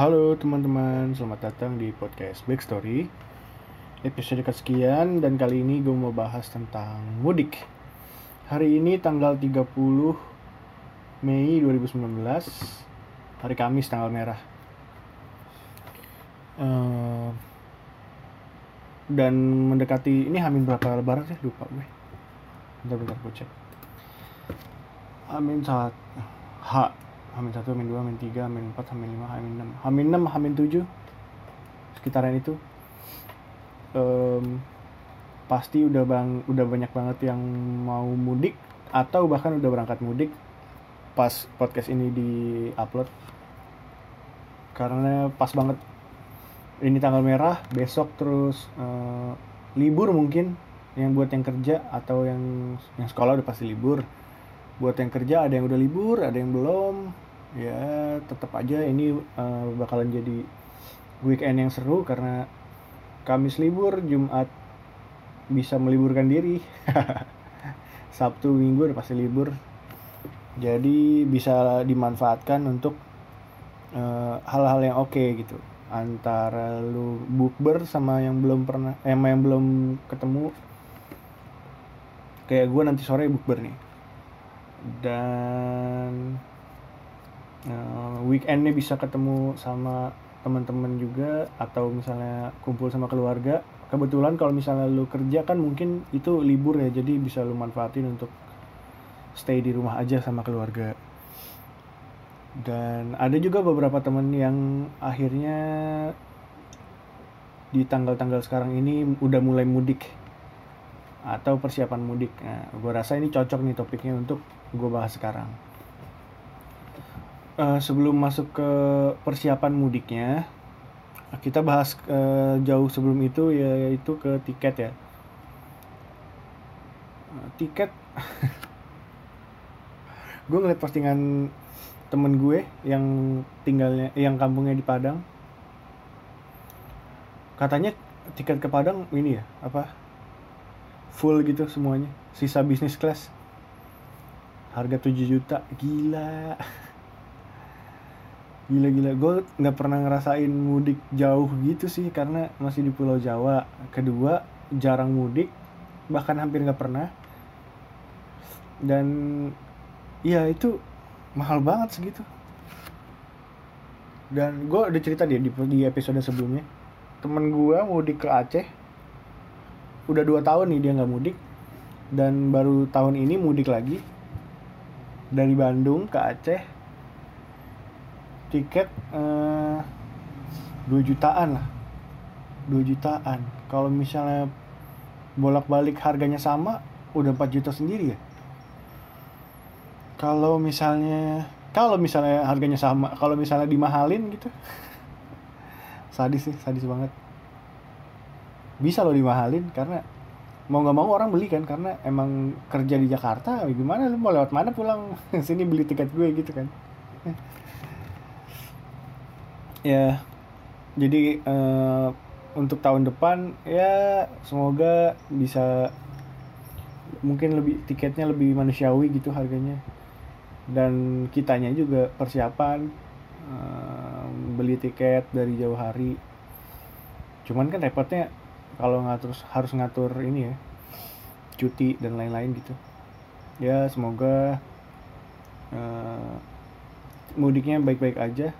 Halo teman-teman, selamat datang di podcast Backstory. Episode kesekian dan kali ini gue mau bahas tentang mudik. Hari ini tanggal 30 Mei 2019 Hari Kamis tanggal merah. Eh, Dan mendekati, ini hamin berapa lebaran sih? Lupa gue. Bentar-bentar gue cek. Hamin saat H Hamin 1, Hamin 2, Hamin 3, Hamin 4, Hamin 5, Hamin 6 Hamin 6, Hamin 7 Sekitaran itu. Em, Pasti udah bang, udah banyak banget yang mau mudik Atau bahkan udah berangkat mudik Pas podcast ini di upload Karena pas banget. Ini tanggal merah Besok terus eh, Libur mungkin. Yang buat yang kerja Atau yang, yang sekolah udah pasti libur buat yang kerja ada yang udah libur ada yang belum. Ya tetap aja ini eh, bakalan jadi weekend yang seru karena Kamis libur Jumat bisa meliburkan diri. Sabtu Minggu udah pasti libur. Jadi bisa dimanfaatkan untuk eh, hal-hal yang oke gitu. Antara lu bukber sama yang belum pernah eh, sama yang belum ketemu. Kayak gue nanti sore bukber nih dan uh, weekendnya bisa ketemu sama teman-teman juga atau misalnya kumpul sama keluarga kebetulan kalau misalnya lu kerja kan mungkin itu libur ya jadi bisa lu manfaatin untuk stay di rumah aja sama keluarga dan ada juga beberapa teman yang akhirnya di tanggal-tanggal sekarang ini udah mulai mudik atau persiapan mudik. Nah, gue rasa ini cocok nih topiknya untuk gue bahas sekarang. Eh, sebelum masuk ke persiapan mudiknya, kita bahas eh, jauh sebelum itu yaitu ke tiket ya. Eh, tiket, gue ngeliat postingan temen gue yang tinggalnya, yang kampungnya di Padang. Katanya tiket ke Padang ini ya, apa? Full gitu semuanya, sisa bisnis class harga 7 juta gila. Gila gila. Gue nggak pernah ngerasain mudik jauh gitu sih karena masih di Pulau Jawa. Kedua jarang mudik bahkan hampir nggak pernah. Dan ya itu mahal banget segitu. Dan gue udah cerita dia di, di episode sebelumnya. Temen gue mudik ke Aceh. Udah dua tahun nih dia nggak mudik. Dan baru tahun ini mudik lagi dari Bandung ke Aceh tiket eh, 2 jutaan lah. 2 jutaan. Kalau misalnya bolak-balik harganya sama udah 4 juta sendiri ya. Kalau misalnya kalau misalnya harganya sama kalau misalnya dimahalin gitu. Sadis sih sadis banget. Bisa loh dimahalin karena mau nggak mau orang beli kan karena emang kerja di Jakarta gimana? Lu mau lewat mana pulang? Sini beli tiket gue gitu kan. Ya jadi eh, untuk tahun depan ya semoga bisa mungkin lebih tiketnya lebih manusiawi gitu harganya. Dan kitanya juga persiapan eh, beli tiket dari jauh hari. Cuman kan repotnya kalau ngatur harus ngatur ini ya cuti dan lain-lain gitu. Ya semoga uh, mudiknya baik-baik aja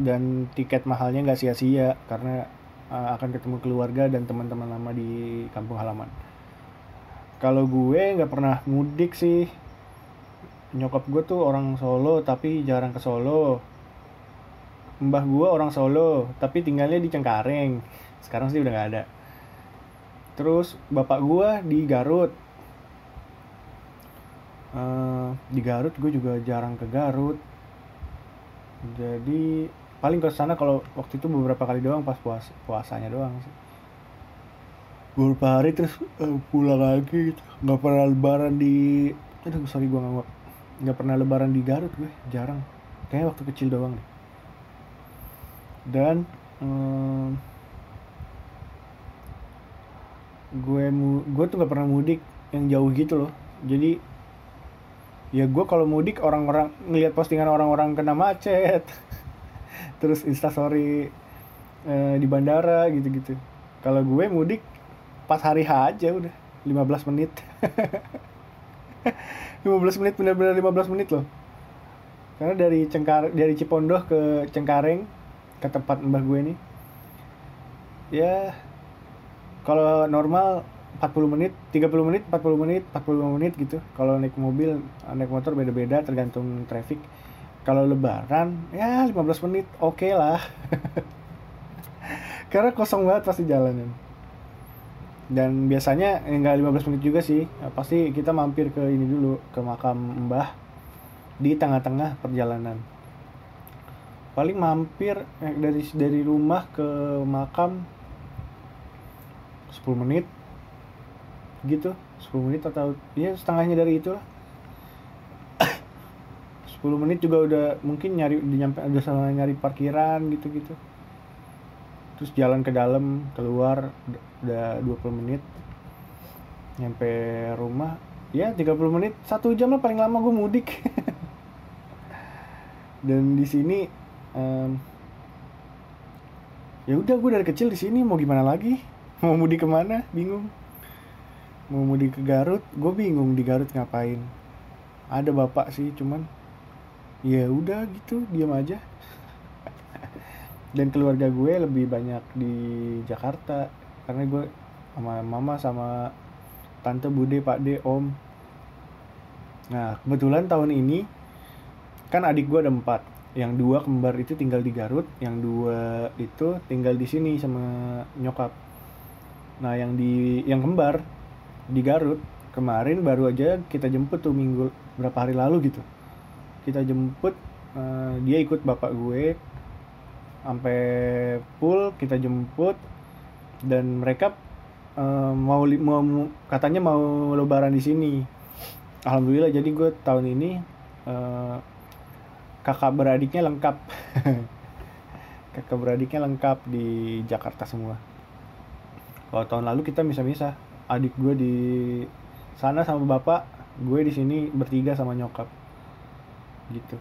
dan tiket mahalnya nggak sia-sia karena uh, akan ketemu keluarga dan teman-teman lama di kampung halaman. Kalau gue nggak pernah mudik sih. Nyokap gue tuh orang Solo tapi jarang ke Solo. Mbah gue orang Solo tapi tinggalnya di Cengkareng. Sekarang sih udah nggak ada terus bapak gua di Garut. Uh, di Garut gue juga jarang ke Garut. Jadi paling ke sana kalau waktu itu beberapa kali doang pas puas puasanya doang sih. Beberapa hari terus uh, pulang lagi. Gitu. nggak pernah lebaran di aduh sorry gue nggak nggak pernah lebaran di Garut gue jarang. Kayaknya waktu kecil doang deh. Dan um, gue mu gue tuh nggak pernah mudik yang jauh gitu loh. Jadi ya gue kalau mudik orang-orang ngelihat postingan orang-orang kena macet. Terus instastory eh, di bandara gitu-gitu. Kalau gue mudik pas hari H aja udah 15 menit. 15 menit benar-benar 15 menit loh. Karena dari Cengkar dari Cipondoh ke Cengkareng ke tempat mbah gue nih ya kalau normal 40 menit 30 menit 40 menit 45 menit gitu. Kalau naik mobil naik motor beda-beda tergantung traffic. Kalau lebaran ya 15 menit oke okay lah. Karena kosong banget pasti jalanan. Dan biasanya enggak eh, 15 menit juga sih. Pasti kita mampir ke ini dulu ke makam mbah di tengah-tengah perjalanan. Paling mampir eh, dari dari rumah ke makam 10 menit. Gitu 10 menit atau ya setengahnya dari itu lah 10 menit juga udah mungkin nyari nyampe udah sama nyari parkiran gitu gitu terus jalan ke dalam keluar udah 20 menit. Nyampe rumah ya 30 menit satu jam lah paling lama gue mudik. Dan di sini um, ya udah gue dari kecil di sini mau gimana lagi mau mudik ke mana? Bingung. Mau mudik ke Garut? Gue bingung di Garut ngapain. Ada bapak sih cuman ya udah gitu diam aja. Dan keluarga gue lebih banyak di Jakarta karena gue sama mama sama tante bude pak de om. Nah kebetulan tahun ini kan adik gue ada empat. Yang dua kembar itu tinggal di Garut yang dua itu tinggal di sini sama nyokap nah yang di yang kembar di Garut kemarin baru aja kita jemput tuh minggu berapa hari lalu gitu. Kita jemput uh, dia ikut bapak gue sampai full kita jemput dan mereka uh, mau mau katanya mau lebaran di sini. Alhamdulillah jadi gue tahun ini uh, kakak beradiknya lengkap. Kakak beradiknya lengkap di Jakarta semua kalau tahun lalu kita bisa-bisa. Adik gue di sana sama bapak gue di sini bertiga sama nyokap. Gitu.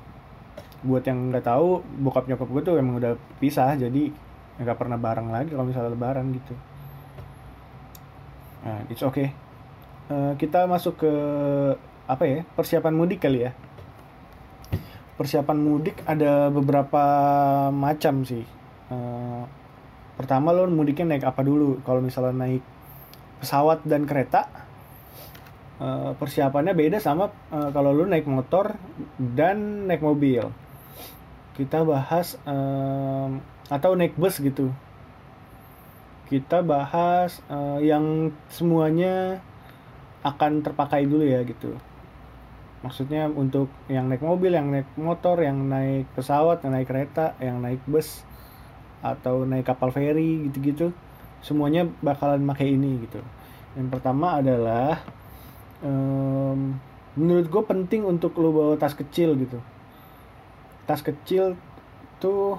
Buat yang nggak tahu bokap nyokap gue tuh emang udah pisah jadi nggak pernah bareng lagi kalau misalnya lebaran gitu. Nah it's okay. Uh, kita masuk ke apa ya persiapan mudik kali ya. Persiapan mudik ada beberapa macam sih. Uh, pertama lo mudiknya naik apa dulu? Kalau misalnya naik pesawat dan kereta uh, persiapannya beda sama uh, kalau lo naik motor dan naik mobil. Kita bahas um, atau naik bus gitu. Kita bahas yang semuanya akan terpakai dulu ya gitu. Maksudnya untuk yang naik mobil yang naik motor yang naik pesawat yang naik kereta yang naik bus atau naik kapal feri gitu-gitu semuanya bakalan pakai ini gitu. Yang pertama adalah um, menurut gue penting untuk lo bawa tas kecil gitu. Tas kecil tuh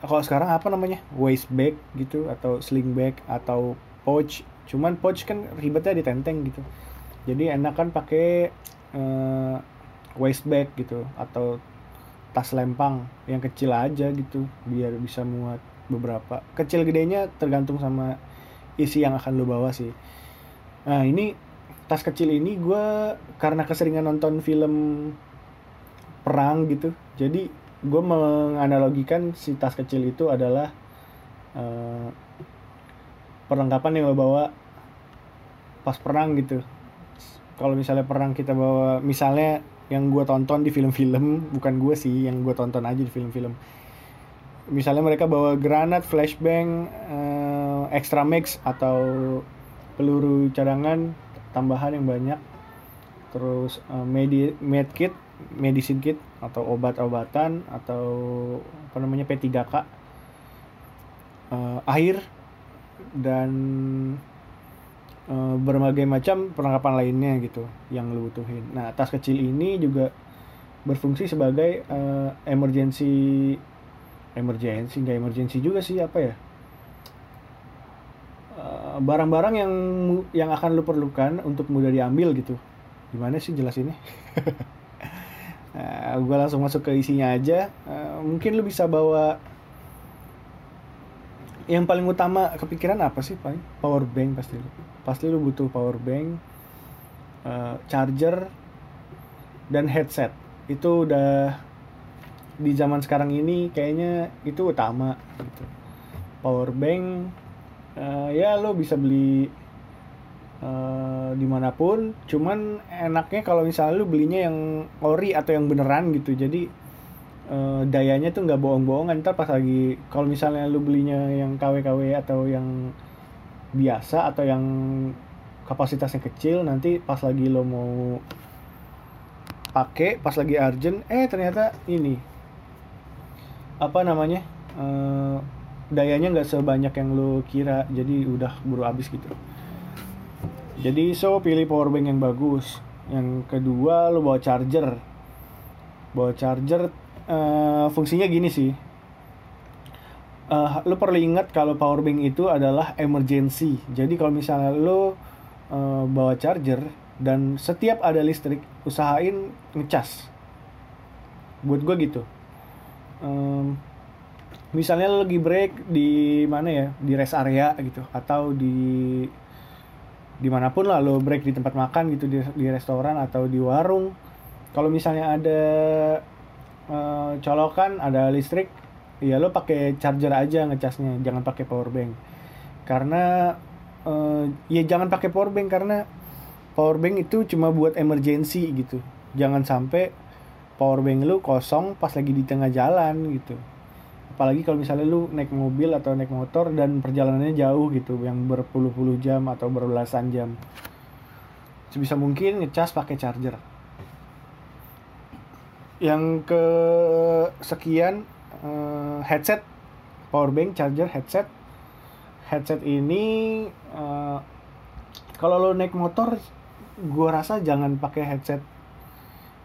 kalau sekarang apa namanya? Waist bag gitu atau sling bag atau pouch. Cuman pouch kan ribetnya di tenteng gitu. Jadi enak kan pakai uh, waist bag gitu atau tas lempang yang kecil aja gitu biar bisa muat beberapa. Kecil gedenya tergantung sama isi yang akan lo bawa sih. Nah ini tas kecil ini gue karena keseringan nonton film perang gitu jadi gue menganalogikan si tas kecil itu adalah uh, perlengkapan yang lo bawa pas perang gitu. Kalau misalnya perang kita bawa misalnya yang gue tonton di film-film bukan gue sih yang gue tonton aja di film-film. Misalnya mereka bawa granat flashbang uh, extra mix atau peluru cadangan tambahan yang banyak. Terus uh, medi medkit medicine kit atau obat-obatan atau apa namanya P3K uh, eh, air dan uh, berbagai macam perlengkapan lainnya gitu yang lo butuhin. Nah tas kecil ini juga berfungsi sebagai uh, emergency emergency nggak emergency juga sih apa ya barang-barang uh, yang yang akan lo perlukan untuk mudah diambil gitu gimana sih jelas ini Nah, gue langsung masuk ke isinya aja. Uh, mungkin lu bisa bawa yang paling utama kepikiran apa sih paling power bank pasti lu. Pasti lu butuh power bank uh, charger dan headset. Itu udah di zaman sekarang ini kayaknya itu utama gitu. Power bank uh, ya lo bisa beli uh, di mana pun. Cuman enaknya kalau misalnya lu belinya yang ori atau yang beneran gitu. Jadi uh, dayanya tuh nggak bohong-bohongan. Ntar pas lagi kalau misalnya lu belinya yang KW-KW atau yang biasa atau yang kapasitasnya kecil nanti pas lagi lo mau pakai pas lagi urgent eh ternyata ini apa namanya uh, dayanya nggak sebanyak yang lo kira. Jadi udah buru habis gitu. Jadi so pilih power bank yang bagus. Yang kedua lo bawa charger. Bawa charger uh, fungsinya gini sih. Uh, lo perlu ingat kalau power bank itu adalah emergency. Jadi kalau misalnya lo uh, bawa charger dan setiap ada listrik usahain ngecas. Buat gue gitu. Um, misalnya lo lagi break di mana ya? Di rest area gitu. Atau di di mana pun lah lo break di tempat makan gitu di, di restoran atau di warung. Kalau misalnya ada uh, colokan ada listrik ya lo pakai charger aja ngecasnya jangan pakai power bank. Karena uh, ya jangan pakai power bank karena power bank itu cuma buat emergency gitu. Jangan sampai power bank lu kosong pas lagi di tengah jalan gitu. Apalagi kalau misalnya lu naik mobil atau naik motor dan perjalanannya jauh gitu yang berpuluh-puluh jam atau berbelasan jam. Sebisa mungkin ngecas pakai charger yang ke sekian uh, headset power bank charger headset. Headset ini uh, kalau lo naik motor gue rasa jangan pakai headset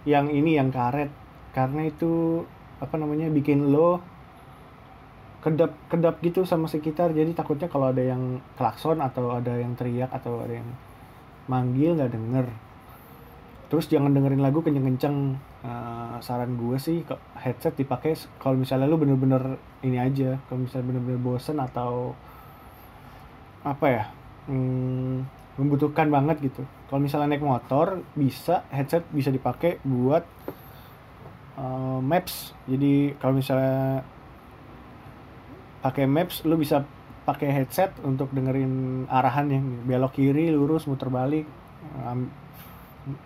yang ini yang karet. Karena itu apa namanya bikin lo kedap kedap gitu sama sekitar. Jadi takutnya kalau ada yang klakson atau ada yang teriak atau ada yang manggil nggak denger. Terus jangan dengerin lagu kenceng-kenceng uh, saran gue sih headset dipakai kalau misalnya lu bener-bener ini aja kalau misalnya bener-bener bosen atau apa ya hmm, membutuhkan banget gitu. Kalau misalnya naik motor bisa headset bisa dipakai buat uh, maps. Jadi kalau misalnya pakai maps lu bisa pakai headset untuk dengerin arahan yang belok kiri lurus muter balik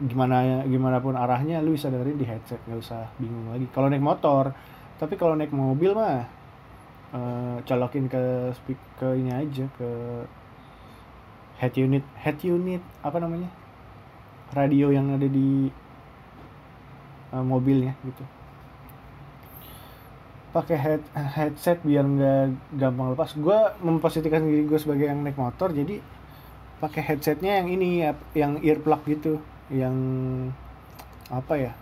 gimana gimana pun arahnya lu bisa dengerin di headset nggak usah bingung lagi. Kalau naik motor tapi kalau naik mobil mah uh, colokin ke speak ini aja ke head unit head unit apa namanya radio yang ada di uh, mobilnya gitu. Pakai head headset biar nggak gampang lepas. Gue memposisikan diri gue sebagai yang naik motor jadi pakai headsetnya yang ini yang earplug gitu yang apa ya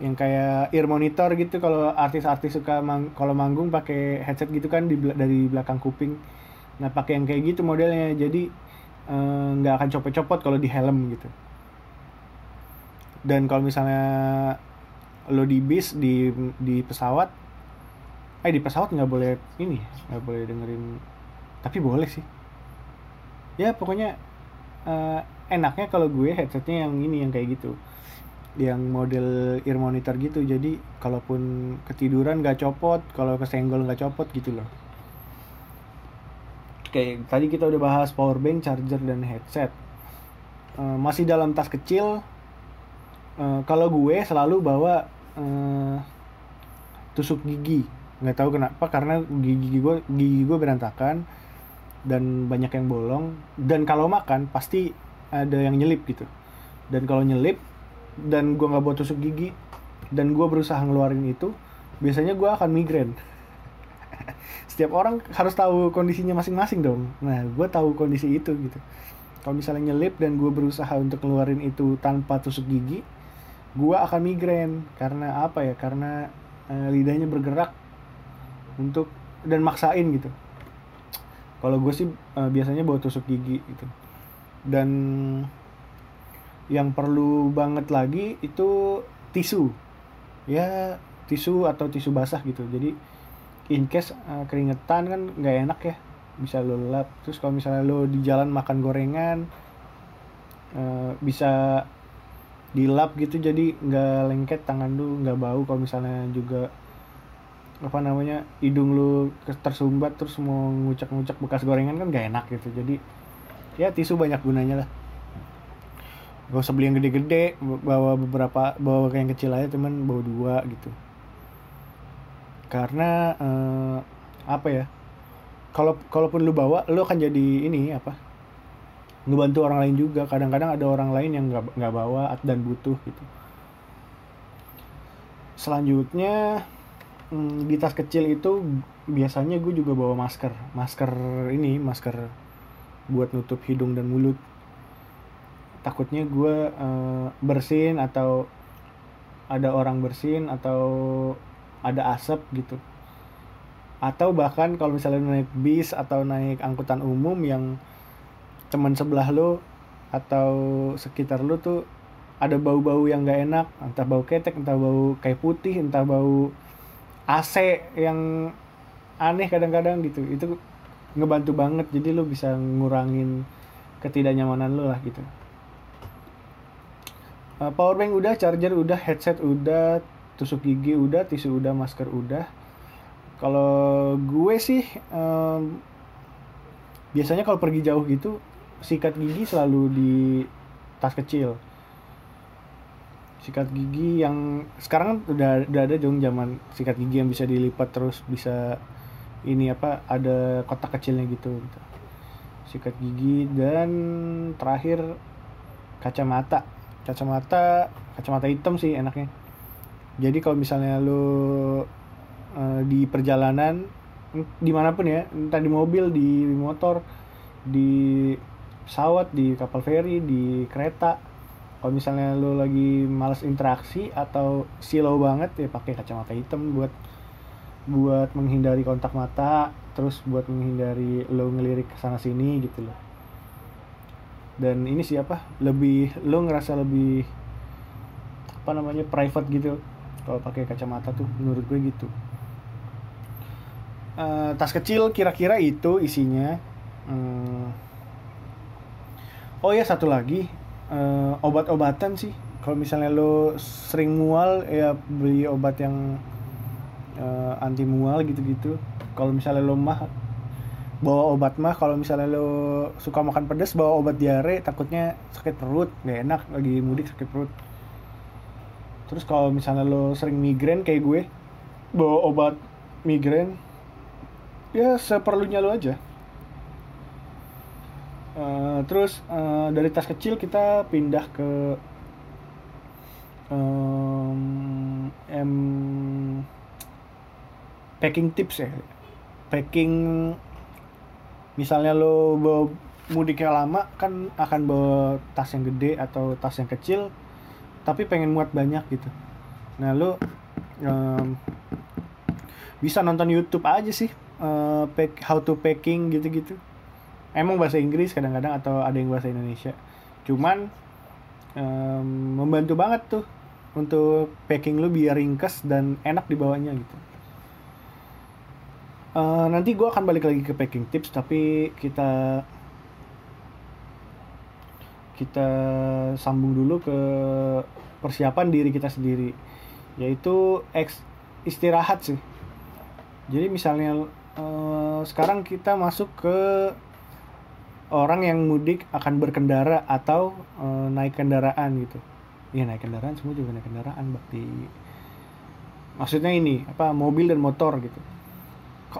yang kayak ear monitor gitu kalau artis-artis suka mang kalau manggung pakai headset gitu kan di dari belakang kuping. Nah pakai yang kayak gitu modelnya. Jadi eh, nggak eh, akan copot-copot kalau di helm gitu. Dan kalau misalnya lo di bis di di pesawat eh di pesawat nggak boleh ini nggak boleh dengerin. Tapi boleh sih. Ya pokoknya uh, enaknya kalau gue headsetnya yang ini yang kayak gitu. Yang model ear monitor gitu. Jadi kalaupun ketiduran nggak copot kalau kesenggol nggak copot gitu loh. Oke, tadi kita udah bahas power bank, charger, dan headset. Uh, masih dalam tas kecil. Uh, kalau gue selalu bawa uh, tusuk gigi. Nggak tahu kenapa karena gigi gue gigi gue berantakan dan banyak yang bolong dan kalau makan pasti ada yang nyelip gitu. Dan kalau nyelip dan gue nggak buat tusuk gigi dan gue berusaha ngeluarin itu biasanya gue akan migrain. Setiap orang harus tahu kondisinya masing-masing dong. Nah gue tahu kondisi itu gitu. Kalau misalnya nyelip dan gue berusaha untuk ngeluarin itu tanpa tusuk gigi gue akan migrain. Karena apa ya? Karena uh, lidahnya bergerak untuk dan maksain gitu kalau gue sih uh, biasanya bawa tusuk gigi gitu. Dan yang perlu banget lagi itu tisu. Ya tisu atau tisu basah gitu. Jadi in case uh, keringetan kan nggak enak ya. Bisa lo lap terus kalau misalnya lo di jalan makan gorengan uh, bisa dilap gitu. Jadi nggak lengket tangan lu nggak bau. Kalau misalnya juga apa namanya hidung lu tersumbat terus mau ngucak-ngucak bekas gorengan kan gak enak gitu. Jadi ya tisu banyak gunanya lah. Gak usah beli yang gede-gede bawa beberapa bawa yang kecil aja teman bawa dua gitu. Karena uh, apa ya kalau kalaupun lu bawa lu akan jadi ini apa ngebantu orang lain juga. Kadang-kadang ada orang lain yang nggak nggak bawa dan butuh gitu. Selanjutnya hmm, di tas kecil itu biasanya gue juga bawa masker. Masker ini masker buat nutup hidung dan mulut. Takutnya gue uh, bersin atau ada orang bersin atau ada asap gitu. Atau bahkan kalau misalnya naik bis atau naik angkutan umum yang teman sebelah lo atau sekitar lo tuh ada bau-bau yang gak enak. Entah bau ketek entah bau kayak putih entah bau AC yang aneh kadang-kadang gitu. Itu ngebantu banget. Jadi lo bisa ngurangin ketidaknyamanan lo lah gitu. Uh, power bank udah charger udah headset udah tusuk gigi udah tisu udah masker udah. Kalau gue sih um, biasanya kalau pergi jauh gitu sikat gigi selalu di tas kecil sikat gigi yang sekarang kan udah udah ada dong zaman sikat gigi yang bisa dilipat terus bisa ini apa ada kotak kecilnya gitu, gitu. sikat gigi dan terakhir kacamata kacamata kacamata hitam sih enaknya jadi kalau misalnya lo uh, di perjalanan di mana pun ya entah di mobil di motor di pesawat di kapal feri di kereta kalau misalnya lo lagi males interaksi atau silau banget ya pakai kacamata hitam buat buat menghindari kontak mata terus buat menghindari lo ngelirik ke sana sini gitu loh. Dan ini siapa lebih lo ngerasa lebih apa namanya private gitu kalau pakai kacamata tuh menurut gue gitu. Uh, tas kecil kira-kira itu isinya uh, oh ya satu lagi uh, obat-obatan sih. Kalau misalnya lo sering mual ya beli obat yang uh, anti mual gitu-gitu. Kalau misalnya lo mah bawa obat mah kalau misalnya lo suka makan pedas bawa obat diare takutnya sakit perut gak enak lagi mudik sakit perut. Terus kalau misalnya lo sering migrain kayak gue bawa obat migrain ya seperlunya lo aja uh, terus uh, dari tas kecil kita pindah ke um, em packing tips ya. Packing misalnya lo bawa mudiknya lama kan akan bawa tas yang gede atau tas yang kecil tapi pengen muat banyak gitu. Nah lo um, bisa nonton YouTube aja sih uh, pack how to packing gitu-gitu emang bahasa Inggris kadang-kadang atau ada yang bahasa Indonesia. Cuman um, membantu banget tuh untuk packing lu biar ringkas dan enak dibawanya gitu. Uh, nanti gue akan balik lagi ke packing tips tapi kita kita sambung dulu ke persiapan diri kita sendiri yaitu istirahat sih. Jadi misalnya eh, sekarang kita masuk ke orang yang mudik akan berkendara atau eh, naik kendaraan gitu. Iya naik kendaraan semua juga naik kendaraan bakti maksudnya ini apa mobil dan motor gitu.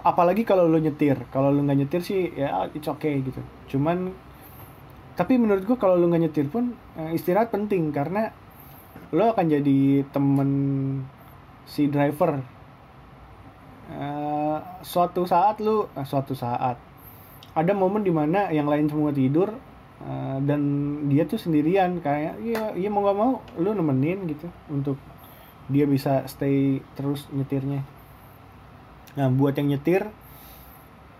Apalagi kalau lo nyetir. Kalau lo nggak nyetir sih ya it's okay gitu. Cuman tapi menurut gua kalau lu nggak nyetir pun uh, istirahat penting. Karena lo akan jadi temen si driver. Uh, suatu saat lu uh, suatu saat ada momen di mana yang lain semua tidur uh, dan dia tuh sendirian kayak iya iya mau nggak mau lu nemenin gitu untuk dia bisa stay terus nyetirnya. Nah buat yang nyetir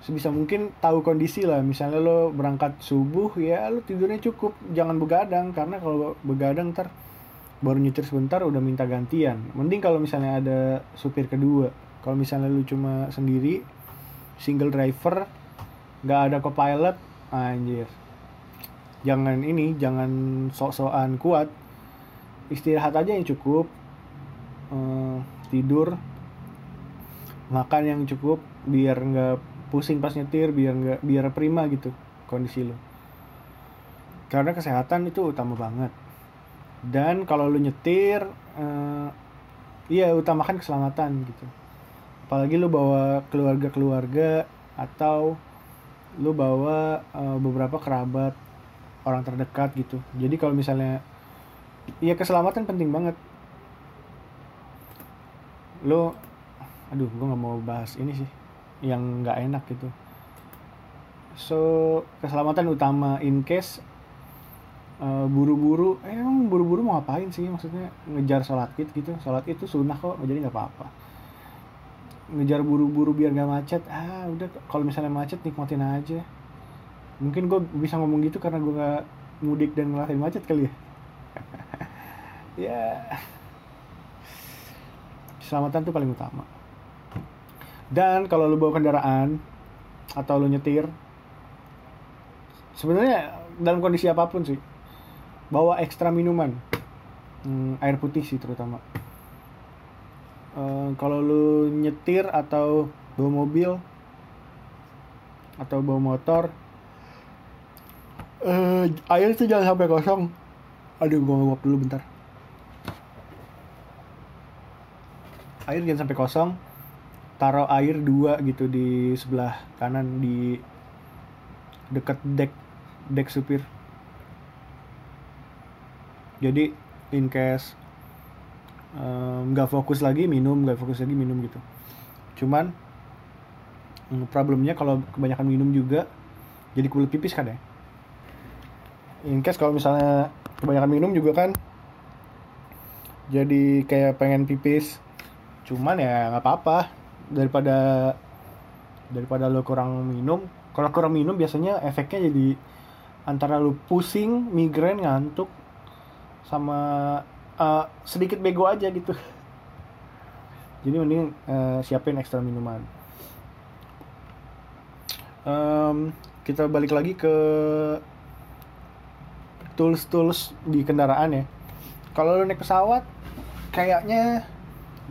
sebisa mungkin tahu kondisi lah. Misalnya lo berangkat subuh ya lo tidurnya cukup. Jangan begadang karena kalau begadang ntar baru nyetir sebentar udah minta gantian. Mending kalau misalnya ada supir kedua. Kalau misalnya lu cuma sendiri single driver nggak ada copilot anjir. Jangan ini jangan sok-sokan kuat. Istirahat aja yang cukup. Eh, tidur. Makan yang cukup biar nggak pusing pas nyetir biar nggak biar prima gitu kondisi lo karena kesehatan itu utama banget. Dan kalau lu nyetir eh, iya utamakan keselamatan gitu. Apalagi lu bawa keluarga-keluarga atau lu bawa eh, beberapa kerabat orang terdekat gitu. Jadi kalau misalnya iya keselamatan penting banget. Lu aduh gue nggak mau bahas ini sih yang nggak enak gitu. So keselamatan utama in case uh, buru-buru eh, emang buru-buru mau ngapain sih? Maksudnya ngejar sholat id gitu. Sholat itu sunnah kok jadi nggak apa-apa ngejar buru-buru biar nggak macet ah udah kalau misalnya macet nikmatin aja. Mungkin gue bisa ngomong gitu karena gue nggak mudik dan ngelakuin macet kali ya. Ya. Keselamatan tuh paling utama. Dan kalau lu bawa kendaraan atau lu nyetir sebenarnya dalam kondisi apa pun sih bawa ekstra minuman. Hmm, air putih sih terutama uh, kalau lu nyetir atau bawa mobil atau bawa motor uh, air itu jangan sampai kosong. Aduh gua nguap dulu bentar. Air jangan sampai kosong. Taruh air dua gitu di sebelah kanan di dekat deck deck supir. Jadi in case nggak um, fokus lagi minum nggak fokus lagi minum gitu. Cuman um, problemnya kalau kebanyakan minum juga jadi kulit pipis kan ya. In case kalau misalnya kebanyakan minum juga kan jadi kayak pengen pipis. Cuman ya nggak apa-apa. Daripada daripada lo kurang minum kalau kurang minum biasanya efeknya jadi antara lo pusing migrain ngantuk sama uh, sedikit bego aja gitu. Jadi mending uh, siapin ekstra minuman. Um, kita balik lagi ke tools tools di kendaraan ya. Kalau lo naik pesawat kayaknya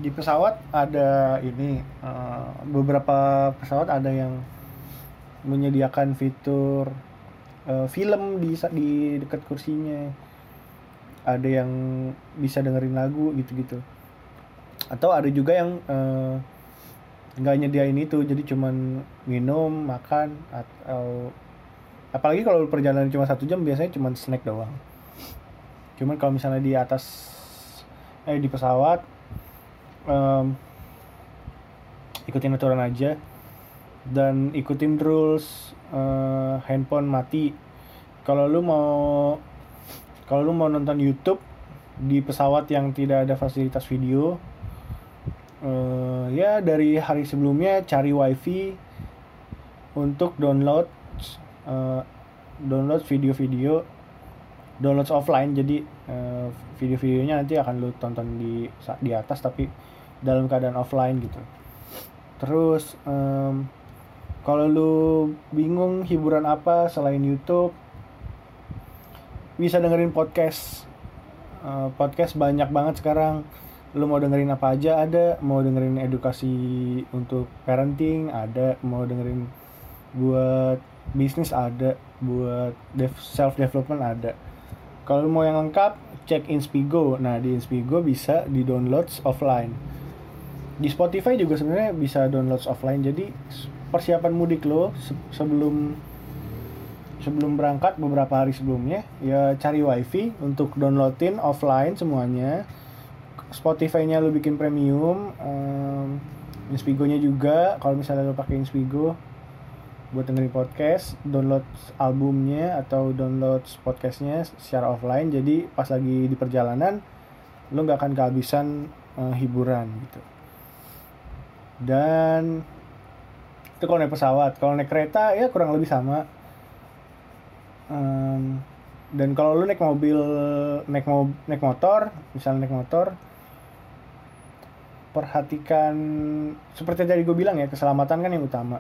di pesawat ada ini uh, beberapa pesawat ada yang menyediakan fitur uh, film di di dekat kursinya ada yang bisa dengerin lagu gitu-gitu. Atau ada juga yang nggak uh, nyediain itu jadi cuman minum makan atau apalagi kalau perjalanan cuma satu jam biasanya cuma snack doang. Cuman kalau misalnya di atas eh di pesawat um, ikutin aturan aja. Dan ikutin rules uh, handphone mati. Kalau lu mau kalau lu mau nonton YouTube di pesawat yang tidak ada fasilitas video uh, ya dari hari sebelumnya cari wifi untuk download uh, download video-video download offline. Jadi uh, video-videonya nanti akan lu tonton di di atas tapi dalam keadaan offline gitu. Terus um, kalau lu bingung hiburan apa selain YouTube bisa dengerin podcast. Uh, podcast banyak banget sekarang. Lu mau dengerin apa aja? Ada. Mau dengerin edukasi untuk parenting? Ada. Mau dengerin buat bisnis? Ada. Buat self development ada. Kalau mau yang lengkap cek Inspigo. Nah di Inspigo bisa di download offline. Di Spotify juga sebenarnya bisa download offline. Jadi persiapan mudik lo sebelum sebelum berangkat beberapa hari sebelumnya ya cari wifi untuk downloadin offline semuanya. Spotify-nya lo bikin premium um, Inspigo-nya juga kalau misalnya lo pakai Inspigo buat dengerin podcast download albumnya atau download podcastnya secara offline. Jadi pas lagi di perjalanan lo nggak akan kehabisan uh, hiburan gitu. Dan itu kalau naik pesawat kalau naik kereta ya kurang lebih sama um, dan kalau lu naik mobil naik mo naik motor misalnya naik motor perhatikan seperti tadi gue bilang ya keselamatan kan yang utama.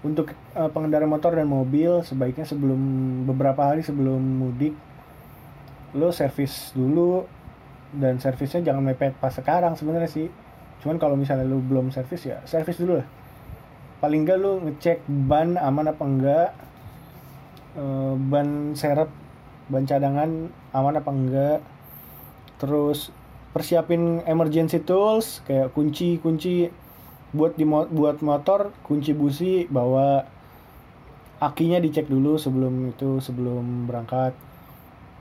Untuk uh, pengendara motor dan mobil sebaiknya sebelum beberapa hari sebelum mudik lo servis dulu dan servisnya jangan mepet pas sekarang sebenarnya sih. Cuman kalau misalnya lo belum servis ya servis dulu lah. Paling enggak lo ngecek ban aman apa enggak uh, ban serep ban cadangan aman apa enggak? Terus persiapin emergency tools kayak kunci kunci buat di buat motor kunci busi bawa akinya dicek dulu sebelum itu sebelum berangkat.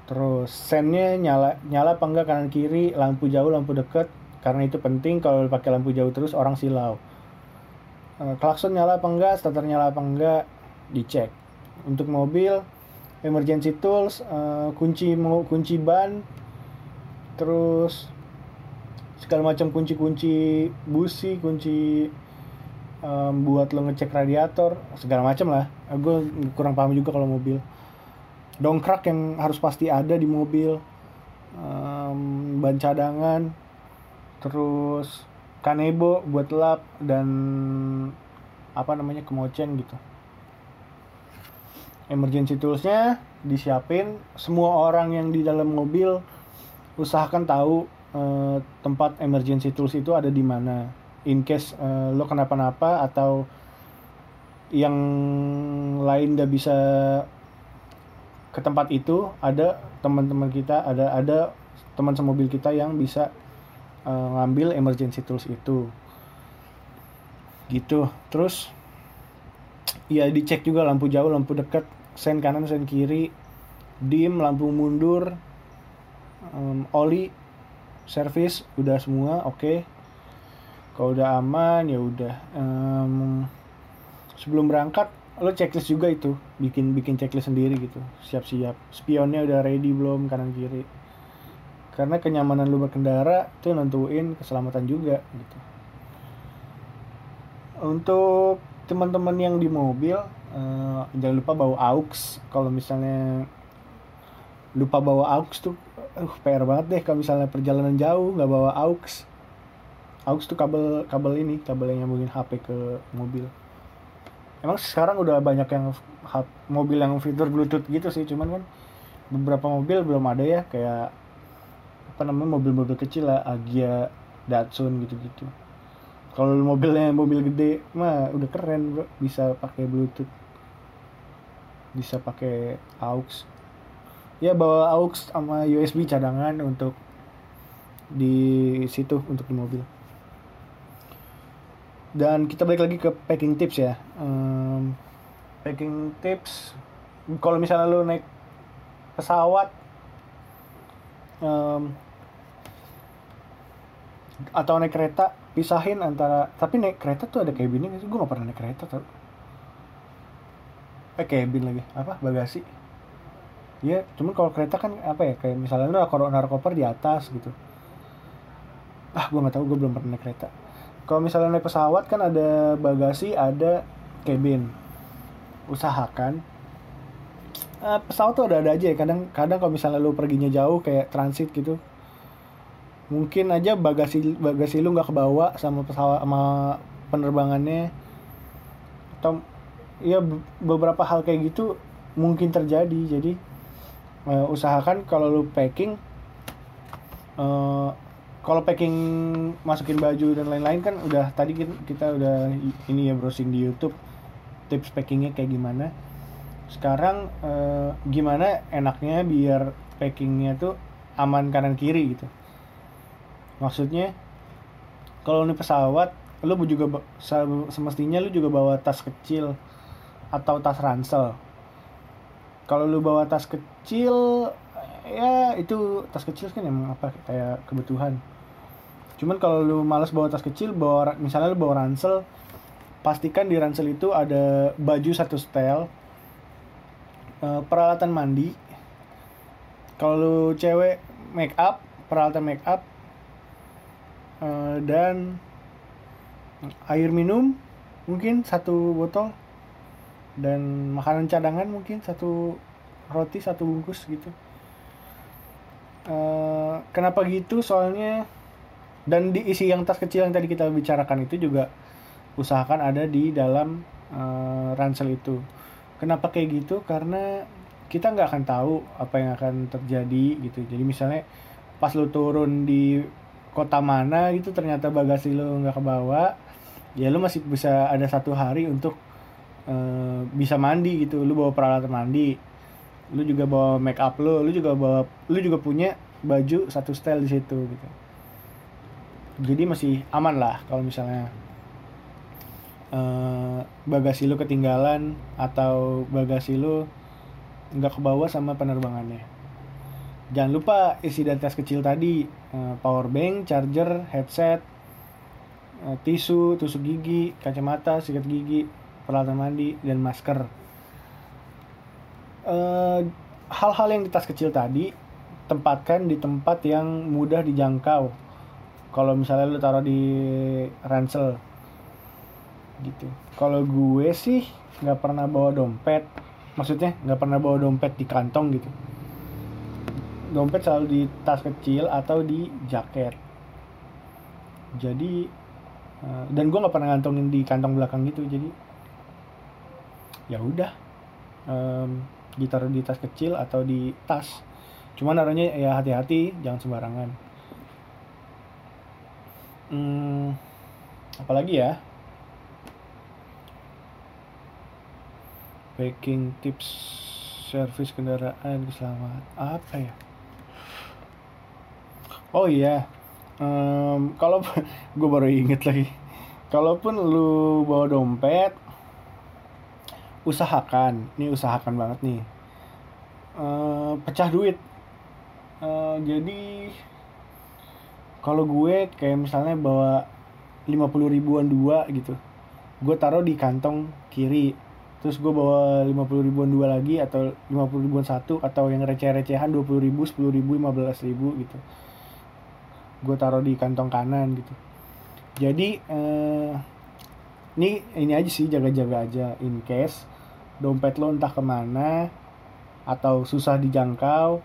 Terus sennya nyala nyala apa enggak kanan kiri lampu jauh lampu deket. Karena itu penting kalau pakai lampu jauh terus orang silau. Uh, klakson nyala apa enggak starter nyala apa enggak dicek untuk mobil emergency tools uh, kunci kunci ban terus segala macam kunci-kunci busi kunci um, buat lo ngecek radiator segala macam lah. Gue kurang paham juga kalau mobil. Dongkrak yang harus pasti ada di mobil um, ban cadangan terus kanebo buat lap dan apa namanya kemoceng gitu emergency toolsnya disiapin. Semua orang yang di dalam mobil usahakan tahu uh, tempat emergency tools itu ada di mana. In case uh, lo kenapa-napa atau yang lain gak bisa ke tempat itu ada teman-teman kita ada ada teman semobil kita yang bisa uh, ngambil emergency tools itu. Gitu. Terus ya dicek juga lampu jauh lampu dekat sen kanan sen kiri dim lampu mundur um, oli servis udah semua oke. Okay. kalau udah aman ya udah. Um, sebelum berangkat lo checklist juga itu bikin bikin checklist sendiri gitu. Siap-siap. Spionnya udah ready belum kanan kiri? Karena kenyamanan lu berkendara itu nentuin keselamatan juga gitu. Untuk teman-teman yang di mobil uh, jangan lupa bawa aux. Kalau misalnya lupa bawa aux tuh uh PR banget deh kalau misalnya perjalanan jauh nggak bawa aux. Aux tuh kabel kabel ini kabel yang nyambungin HP ke mobil. Emang sekarang udah banyak yang mobil yang fitur bluetooth gitu sih cuman kan beberapa mobil belum ada ya kayak apa namanya mobil-mobil kecil lah Agia Datsun gitu-gitu kalau mobilnya mobil gede mah udah keren bro. Bisa pakai bluetooth. Bisa pakai aux. Ya bawa aux sama USB cadangan untuk di situ untuk di mobil. Dan kita balik lagi ke packing tips ya. Um, packing tips kalau misalnya lo naik pesawat um, atau naik kereta pisahin antara tapi naik kereta tuh ada cabinnya nggak gue gak pernah naik kereta tuh eh cabin lagi apa bagasi Iya, cuman kalau kereta kan apa ya kayak misalnya lu naruh koper di atas gitu. Ah, gue nggak tahu, gue belum pernah naik kereta. Kalau misalnya naik pesawat kan ada bagasi, ada cabin. Usahakan uh, pesawat tuh ada-ada aja ya. Kadang kadang kalau misalnya lu perginya jauh kayak transit gitu. Mungkin aja bagasi bagasi lu nggak kebawa sama pesawat sama penerbangannya. Atau ya beberapa hal kayak gitu mungkin terjadi. Jadi uh, usahakan kalau lu packing uh, kalau packing masukin baju dan lain-lain kan udah tadi kita udah ini ya browsing di YouTube tips packingnya kayak gimana sekarang uh, gimana enaknya biar packingnya tuh aman kanan kiri gitu maksudnya kalau ini pesawat lu juga semestinya lu juga bawa tas kecil atau tas ransel. Kalau lu bawa tas kecil ya itu tas kecil kan emang apa kayak kebutuhan. Cuman kalau lu malas bawa tas kecil bawa misalnya lu bawa ransel pastikan di ransel itu ada baju satu setel uh, peralatan mandi. Kalau lu cewek make up peralatan make up uh, dan air minum mungkin satu botol. Dan makanan cadangan mungkin satu roti satu bungkus gitu. Eh, kenapa gitu? Soalnya dan diisi yang tas kecil yang tadi kita bicarakan itu juga usahakan ada di dalam eh, ransel itu. Kenapa kayak gitu? Karena kita nggak akan tahu apa yang akan terjadi gitu. Jadi misalnya pas lu turun di kota mana gitu ternyata bagasi lu nggak kebawa ya lu masih bisa ada satu hari untuk eh, bisa mandi gitu. Lu bawa peralatan mandi lu juga bawa make up lu lu juga bawa lu juga punya baju satu style di situ gitu. Jadi masih aman lah kalau misalnya eh, bagasi lu ketinggalan atau bagasi lu nggak kebawa sama penerbangannya. Jangan lupa isi dari tas kecil tadi power bank charger headset eh, tisu tusuk gigi kacamata sikat gigi peralatan mandi dan masker. Eh, hal-hal yang di tas kecil tadi tempatkan di tempat yang mudah dijangkau. Kalau misalnya lu taruh di ransel. Gitu. Kalau gue sih nggak pernah bawa dompet. Maksudnya nggak pernah bawa dompet di kantong gitu dompet selalu di tas kecil atau di jaket. Jadi eh, dan gue nggak pernah ngantongin di kantong belakang gitu jadi ya udah Em, ditaruh di tas kecil atau di tas. Cuman naruhnya ya hati-hati jangan sembarangan. Hmm, apalagi ya? Packing tips servis kendaraan keselamatan apa ya oh iya Em, kalau gue baru inget lagi. Kalaupun lu bawa dompet usahakan. Nih usahakan banget nih. Eh, pecah duit. Eh, jadi kalau gue kayak misalnya bawa 50 ribuan dua gitu gue taruh di kantong kiri. Terus gue bawa 50 ribuan dua lagi atau 50 ribuan satu atau yang receh-recehan 20 ribu 10 ribu 15 ribu gitu gue taruh di kantong kanan gitu. Jadi eh, ini ini aja sih jaga-jaga aja. In case dompet lo entah ke mana atau susah dijangkau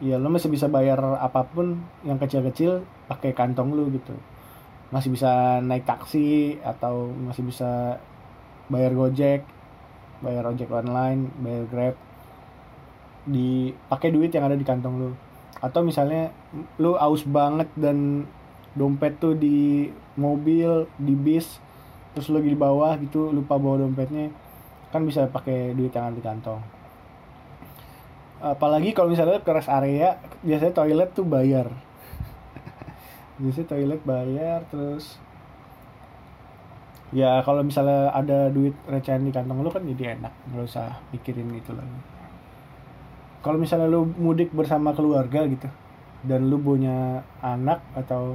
ya lo masih bisa bayar apa pun yang kecil-kecil pakai kantong lu gitu. Masih bisa naik taksi atau masih bisa bayar gojek bayar ojek online bayar grab. Dipakai duit yang ada di kantong lu atau misalnya lu aus banget dan dompet tuh di mobil di bis terus lagi di bawah gitu lupa bawa dompetnya kan bisa pakai duit yang ada di kantong. Apalagi kalau misalnya ke rest area biasanya toilet tuh bayar. Biasanya toilet bayar terus ya kalau misalnya ada duit recehan di kantong lu kan jadi enak nggak usah mikirin itu lagi kalau misalnya lu mudik bersama keluarga gitu dan lu punya anak atau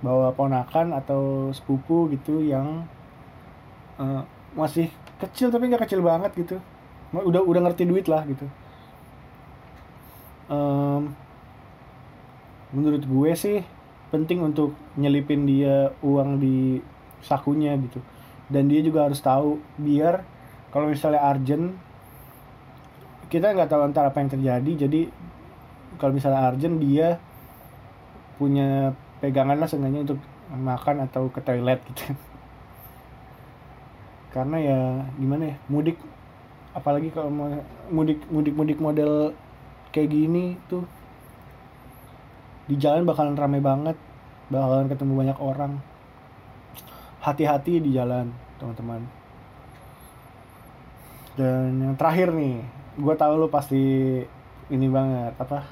bawa ponakan atau sepupu gitu yang eh, masih kecil tapi nggak kecil banget gitu udah udah ngerti duit lah gitu. Em, menurut gue sih penting untuk nyelipin dia uang di sakunya gitu. Dan dia juga harus tahu biar kalau misalnya urgent kita nggak tahu antara apa yang terjadi jadi kalau misalnya urgent dia punya pegangan lah seenggaknya untuk makan atau ke toilet gitu. Karena ya gimana ya mudik apalagi kalau mudik mudik mudik model kayak gini tuh di jalan bakalan rame banget bakalan ketemu banyak orang. Hati-hati di jalan teman-teman. Dan yang terakhir nih gue tahu lu pasti ini banget apa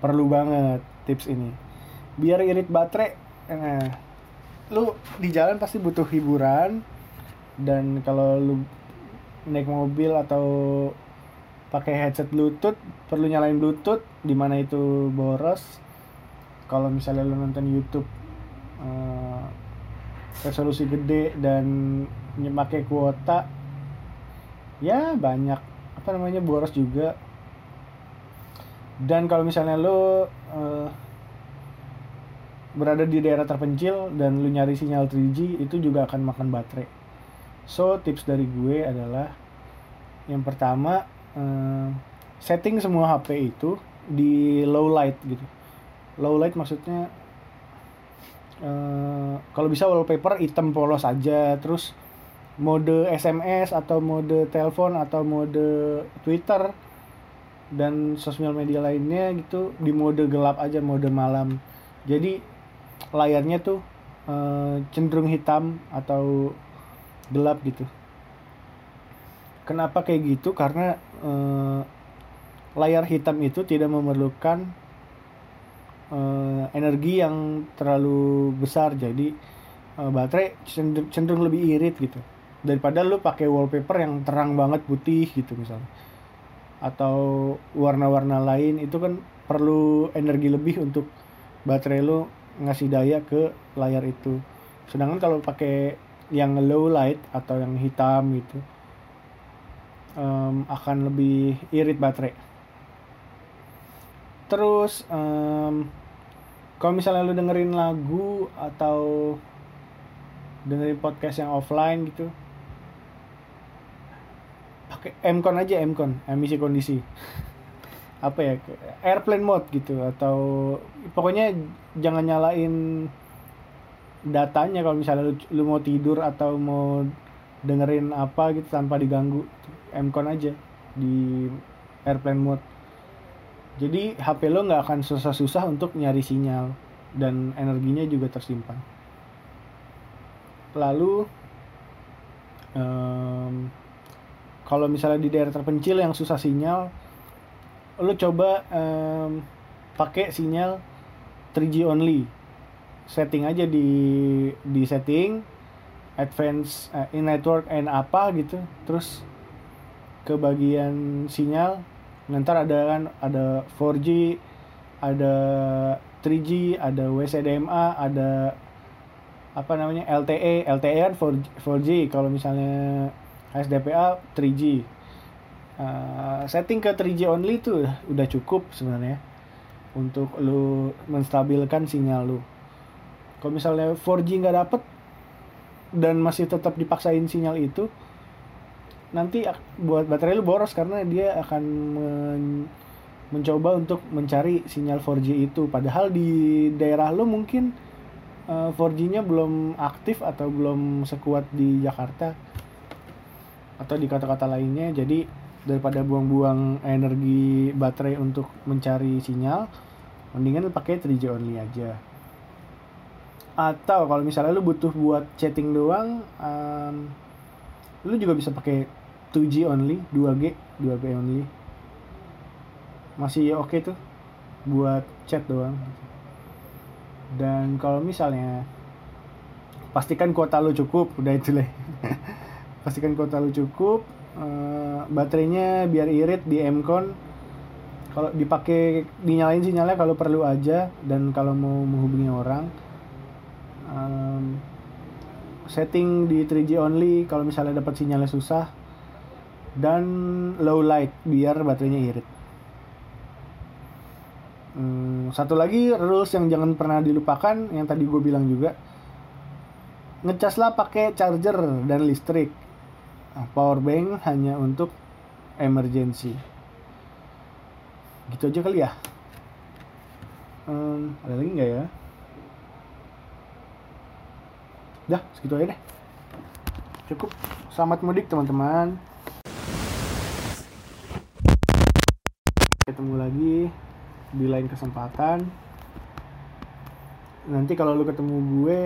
perlu banget tips ini. Biar irit baterai nah, lu di jalan pasti butuh hiburan dan kalau lu naik mobil atau pakai headset bluetooth perlu nyalain bluetooth di mana itu boros. Kalau misalnya lu nonton YouTube eh, resolusi gede dan pakai kuota ya banyak apa namanya boros juga. Dan kalau misalnya lu eh, berada di daerah terpencil dan lu nyari sinyal 3G itu juga akan makan baterai. So tips dari gue adalah yang pertama eh, setting semua HP itu di low light gitu. Low light maksudnya eh, kalau bisa wallpaper hitam polos aja terus mode SMS atau mode telepon atau mode Twitter dan sosial media lainnya gitu di mode gelap aja mode malam. Jadi layarnya tuh eh, cenderung hitam atau gelap gitu. Kenapa kayak gitu? Karena eh, layar hitam itu tidak memerlukan eh, energi yang terlalu besar. Jadi baterai cenderung lebih irit gitu daripada lu pakai wallpaper yang terang banget putih gitu misalnya. Atau warna-warna lain itu kan perlu energi lebih untuk baterai lu ngasih daya ke layar itu. Sedangkan kalau pakai yang low light atau yang hitam gitu em, akan lebih irit baterai. Terus em, kalau misalnya lu dengerin lagu atau dengerin podcast yang offline gitu pakai Mcon aja Mcon emisi kondisi. Apa ya airplane mode gitu atau pokoknya jangan nyalain datanya kalau misalnya lu, lu mau tidur atau mau dengerin apa gitu tanpa diganggu. Mcon aja di airplane mode. Jadi HP lo nggak akan susah-susah untuk nyari sinyal dan energinya juga tersimpan. Lalu em, kalau misalnya di daerah terpencil yang susah sinyal lo coba em, pakai sinyal 3G only. Setting aja di di setting advance eh, in network and apa gitu. Terus ke bagian sinyal nanti ada kan ada 4G ada 3G ada WCDMA ada apa namanya LTE LTE kan 4G, 4G. kalau misalnya HSDPA 3G Uh, setting ke 3G only itu udah cukup sebenarnya untuk lu menstabilkan sinyal lu. Kalau misalnya 4G nggak dapet dan masih tetap dipaksain sinyal itu nanti buat baterai lu boros karena dia akan men- mencoba untuk mencari sinyal 4G itu. Padahal di daerah lu mungkin eh, 4G-nya belum aktif atau belum sekuat di Jakarta atau di kota-kota lainnya. Jadi daripada buang-buang energi baterai untuk mencari sinyal mendingan pakai 3G only aja. Atau kalau misalnya lu butuh buat chatting doang em, lu juga bisa pakai 2G only 2G 2G only. Masih oke tuh buat chat doang. Dan kalau misalnya pastikan kuota lu cukup udah itu lah pastikan kuota lu cukup eh, baterainya biar irit di Mcon. Kalau dipakai dinyalain sinyalnya kalau perlu aja dan kalau mau menghubungi orang. Em, setting di 3G only kalau misalnya dapat sinyalnya susah. Dan low light biar baterainya irit. Hmm, satu lagi rules yang jangan pernah dilupakan yang tadi gue bilang juga. Ngecaslah pakai charger dan listrik power bank hanya untuk emergency gitu aja kali ya Hmm, ada lagi nggak ya Dah, segitu aja deh. Cukup. Selamat mudik teman-teman. Ketemu lagi di lain kesempatan. Nanti kalau lu ketemu gue,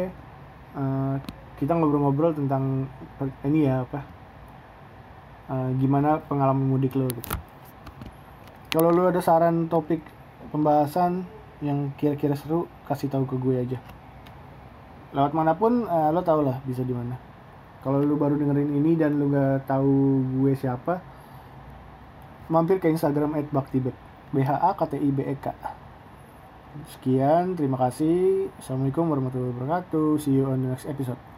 eh, kita ngobrol-ngobrol tentang ini ya apa? Eh, gimana pengalaman mudik lo gitu. Kalau lu ada saran topik pembahasan yang kira-kira seru, kasih tahu ke gue aja. Lewat mana pun eh, lo tau lah bisa di mana. Kalau lu baru dengerin ini dan lu nggak tahu gue siapa mampir ke Instagram @baktibek b h a k t i b e k. Sekian terima kasih. Assalamualaikum warahmatullahi wabarakatuh. See you on the next episode